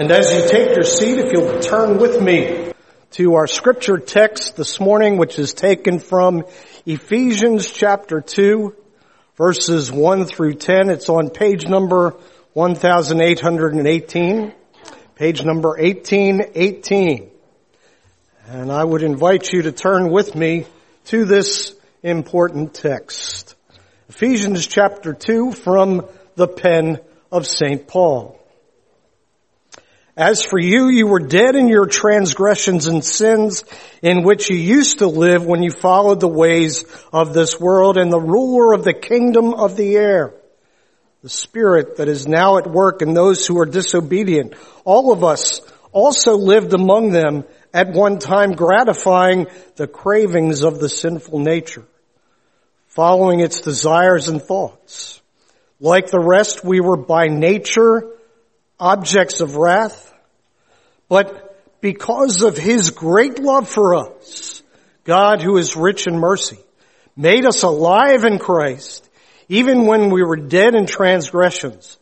And as you take your seat, if you'll turn with me to our scripture text this morning, which is taken from Ephesians chapter 2, verses 1 through 10. It's on page number 1818, page number 1818. And I would invite you to turn with me to this important text. Ephesians chapter 2 from the pen of St. Paul. As for you, you were dead in your transgressions and sins in which you used to live when you followed the ways of this world and the ruler of the kingdom of the air, the spirit that is now at work in those who are disobedient. All of us also lived among them at one time gratifying the cravings of the sinful nature, following its desires and thoughts. Like the rest, we were by nature objects of wrath but because of His great love for us, God who is rich in mercy made us alive in Christ even when we were dead in transgressions.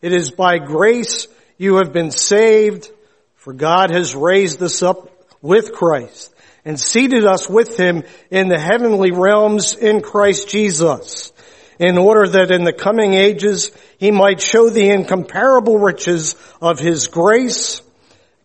It is by grace you have been saved for God has raised us up with Christ and seated us with Him in the heavenly realms in Christ Jesus in order that in the coming ages He might show the incomparable riches of His grace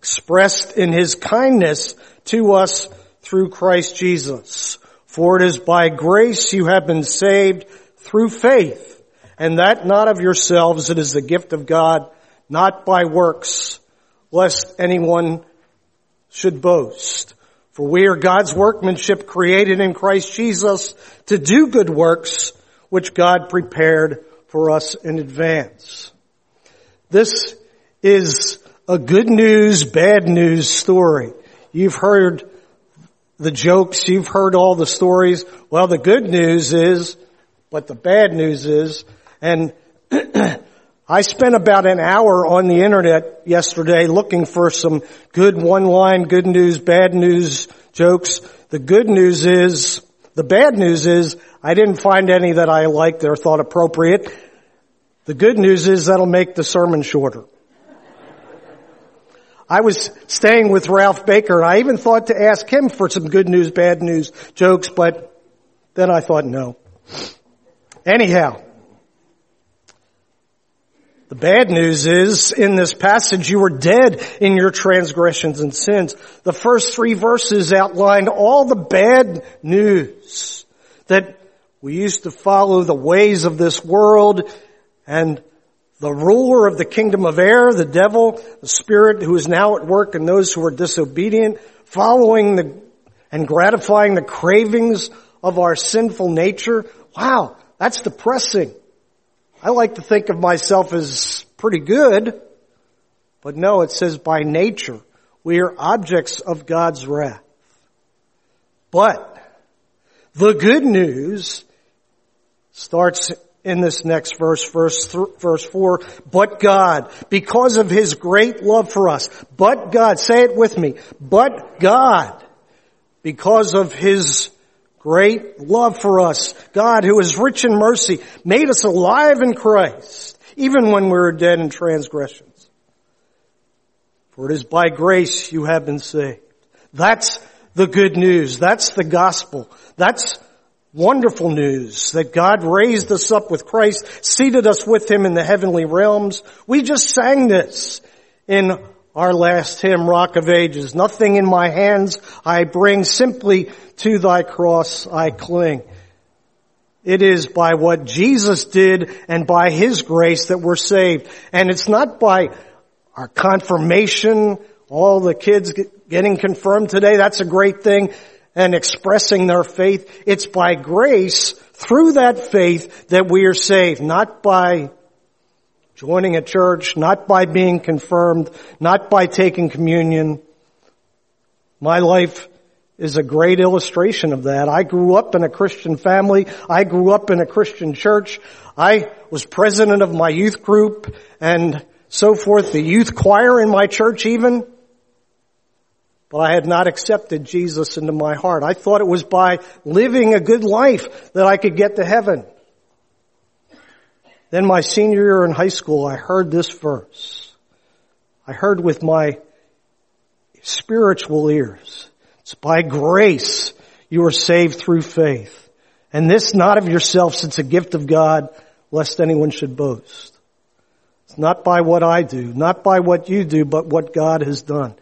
expressed in his kindness to us through Christ Jesus. For it is by grace you have been saved through faith, and that not of yourselves, it is the gift of God, not by works, lest anyone should boast. For we are God's workmanship created in Christ Jesus to do good works, which God prepared for us in advance. This is a good news, bad news story. You've heard the jokes, you've heard all the stories. Well, the good news is, but the bad news is, and I spent about an hour on the internet yesterday looking for some good one-line, good news, bad news jokes. The good news is, the bad news is, I didn't find any that I liked or thought appropriate. The good news is that'll make the sermon shorter. I was staying with Ralph Baker. And I even thought to ask him for some good news, bad news jokes, but then I thought no. Anyhow, the bad news is in this passage you were dead in your transgressions and sins. The first three verses outlined all the bad news that we used to follow the ways of this world and the ruler of the kingdom of air, the devil, the spirit who is now at work in those who are disobedient, following the, and gratifying the cravings of our sinful nature. Wow, that's depressing. I like to think of myself as pretty good, but no, it says by nature we are objects of God's wrath. But the good news starts in this next verse, verse, th- verse 4, but God, because of His great love for us, but God, say it with me, but God, because of His great love for us, God who is rich in mercy, made us alive in Christ, even when we were dead in transgressions. For it is by grace you have been saved. That's the good news. That's the gospel. That's wonderful news that God raised us up with Christ, seated us with Him in the heavenly realms. We just sang this in our last hymn, Rock of Ages. Nothing in my hands I bring, simply to thy cross I cling. It is by what Jesus did and by His grace that we're saved. And it's not by our confirmation, all the kids getting confirmed today, that's a great thing and expressing their faith. It's by grace through that faith that we are saved, not by joining a church, not by being confirmed, not by taking communion. My life is a great illustration of that. I grew up in a Christian family. I grew up in a Christian church. I was president of my youth group and so forth, the youth choir in my church even. But I had not accepted Jesus into my heart. I thought it was by living a good life that I could get to heaven. Then my senior year in high school, I heard this verse. I heard with my spiritual ears. It's by grace you are saved through faith. And this not of yourselves, it's a gift of God, lest anyone should boast. It's not by what I do, not by what you do, but what God has done.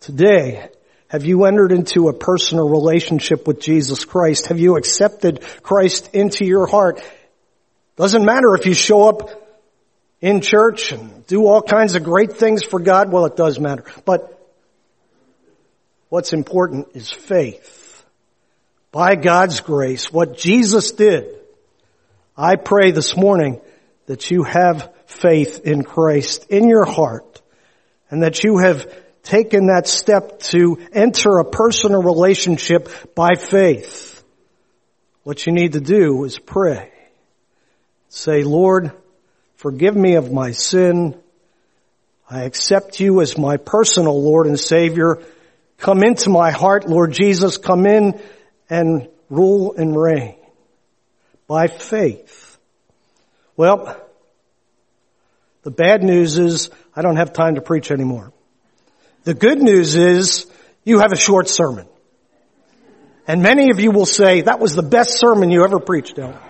Today, have you entered into a personal relationship with Jesus Christ? Have you accepted Christ into your heart? Doesn't matter if you show up in church and do all kinds of great things for God. Well, it does matter. But what's important is faith. By God's grace, what Jesus did, I pray this morning that you have faith in Christ in your heart and that you have taken that step to enter a personal relationship by faith. What you need to do is pray. Say, Lord, forgive me of my sin. I accept you as my personal Lord and Savior. Come into my heart, Lord Jesus. Come in and rule and reign by faith. Well, the bad news is I don't have time to preach anymore. The good news is you have a short sermon. And many of you will say that was the best sermon you ever preached, Al.